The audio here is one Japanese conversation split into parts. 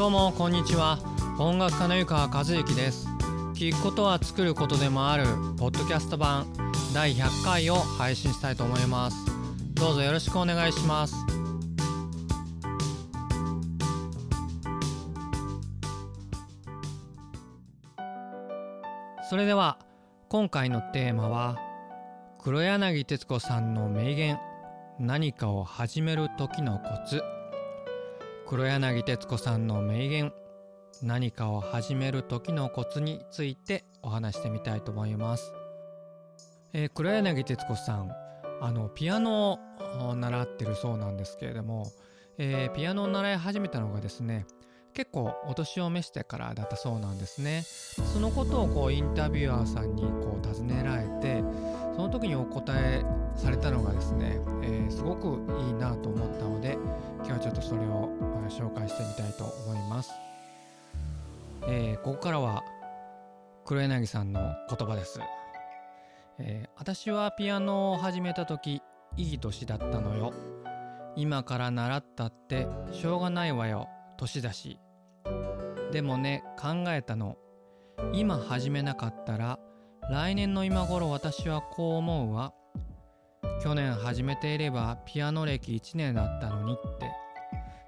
どうもこんにちは。音楽家の湯川和之です。聞くことは作ることでもあるポッドキャスト版第100回を配信したいと思います。どうぞよろしくお願いします。それでは今回のテーマは黒柳徹子さんの名言何かを始める時のコツ。黒柳徹子さんの名言何かを始める時のコツについてお話してみたいと思います、えー、黒柳徹子さんあのピアノを習ってるそうなんですけれども、えー、ピアノを習い始めたのがですね結構お年を召してからだったそうなんですね。そのことをこうインタビュアーさんにこう尋ねられてその時にお答えされたのがですね、えー、すごくいいなと思ったので紹介してみたいと思います、えー、ここからは黒柳さんの言葉です、えー、私はピアノを始めた時いい年だったのよ。今から習ったってしょうがないわよ。年だし。でもね考えたの。今始めなかったら来年の今頃私はこう思うわ。去年始めていればピアノ歴1年だったのにって。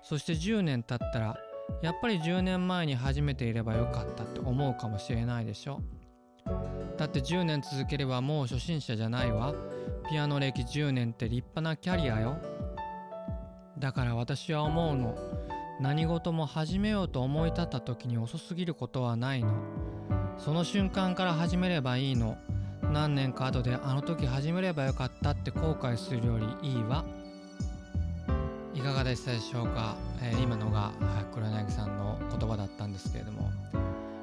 そして10年経ったらやっぱり10年前に始めていればよかったって思うかもしれないでしょ。だって10年続ければもう初心者じゃないわ。ピアノ歴10年って立派なキャリアよ。だから私は思うの。何事も始めようと思い立った時に遅すぎることはないの。その瞬間から始めればいいの。何年か後であの時始めればよかったって後悔するよりいいわ。かがでしたでしょうか、えー、今のが黒柳さんの言葉だったんですけれども。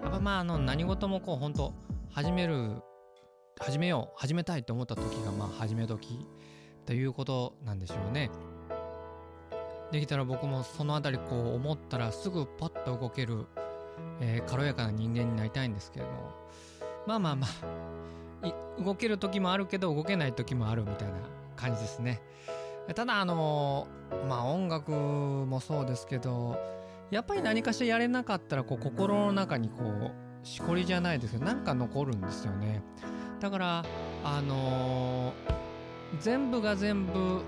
やっぱまああの何事もこう本当始める始めよう始めたいと思った時がまあ始め時ということなんでしょうね。できたら僕もその辺りこう思ったらすぐパッと動ける、えー、軽やかな人間になりたいんですけれども。まあまあまあ動ける時もあるけど動けない時もあるみたいな感じですね。ただあのまあ音楽もそうですけどやっぱり何かしらやれなかったらこう心の中にこうしこりじゃないですけどなんか残るんですよね。だからあの、全部が全部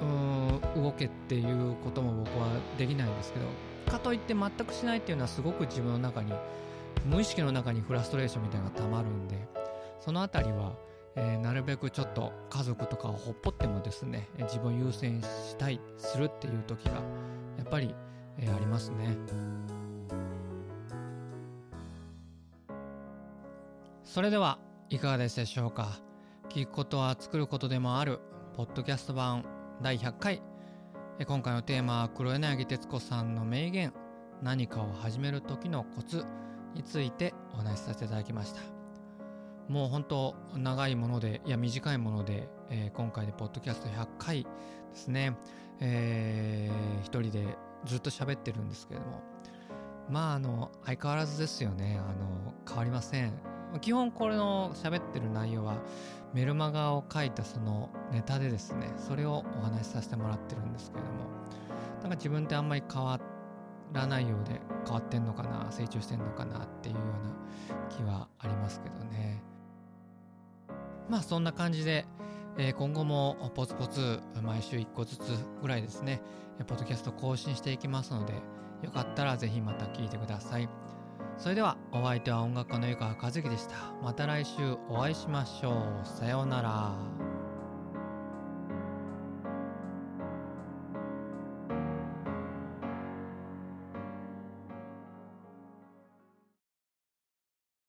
うん動けっていうことも僕はできないんですけどかといって全くしないっていうのはすごく自分の中に無意識の中にフラストレーションみたいなのがたまるんでその辺りは、えー、なるべくちょっと家族とかをほっぽってもですね自分優先したいするっていう時がやっぱり、えー、ありますね。それではいかがでしたでしょうか？聞くことは作ることでもあるポッドキャスト版第100回。今回のテーマは黒柳徹子さんの名言何かを始める時のコツについてお話しさせていただきました。もう本当長いものでいや短いもので、えー、今回でポッドキャスト100回ですね、えー、一人でずっと喋ってるんですけれども。まああの相変わらずですよね。あの変わりません。基本これの喋ってる内容はメルマガを書いたそのネタでですね。それをお話しさせてもらってるんですけれども。なんか自分ってあんまり変わらないようで変わってんのかな成長してんのかなっていうような気はありますけどね。まあそんな感じで、えー、今後もポツポツ毎週1個ずつぐらいですねポッドキャスト更新していきますのでよかったらぜひまた聞いてください。それではお相手は音楽家の湯川和樹でした。また来週お会いしましょう。さようなら。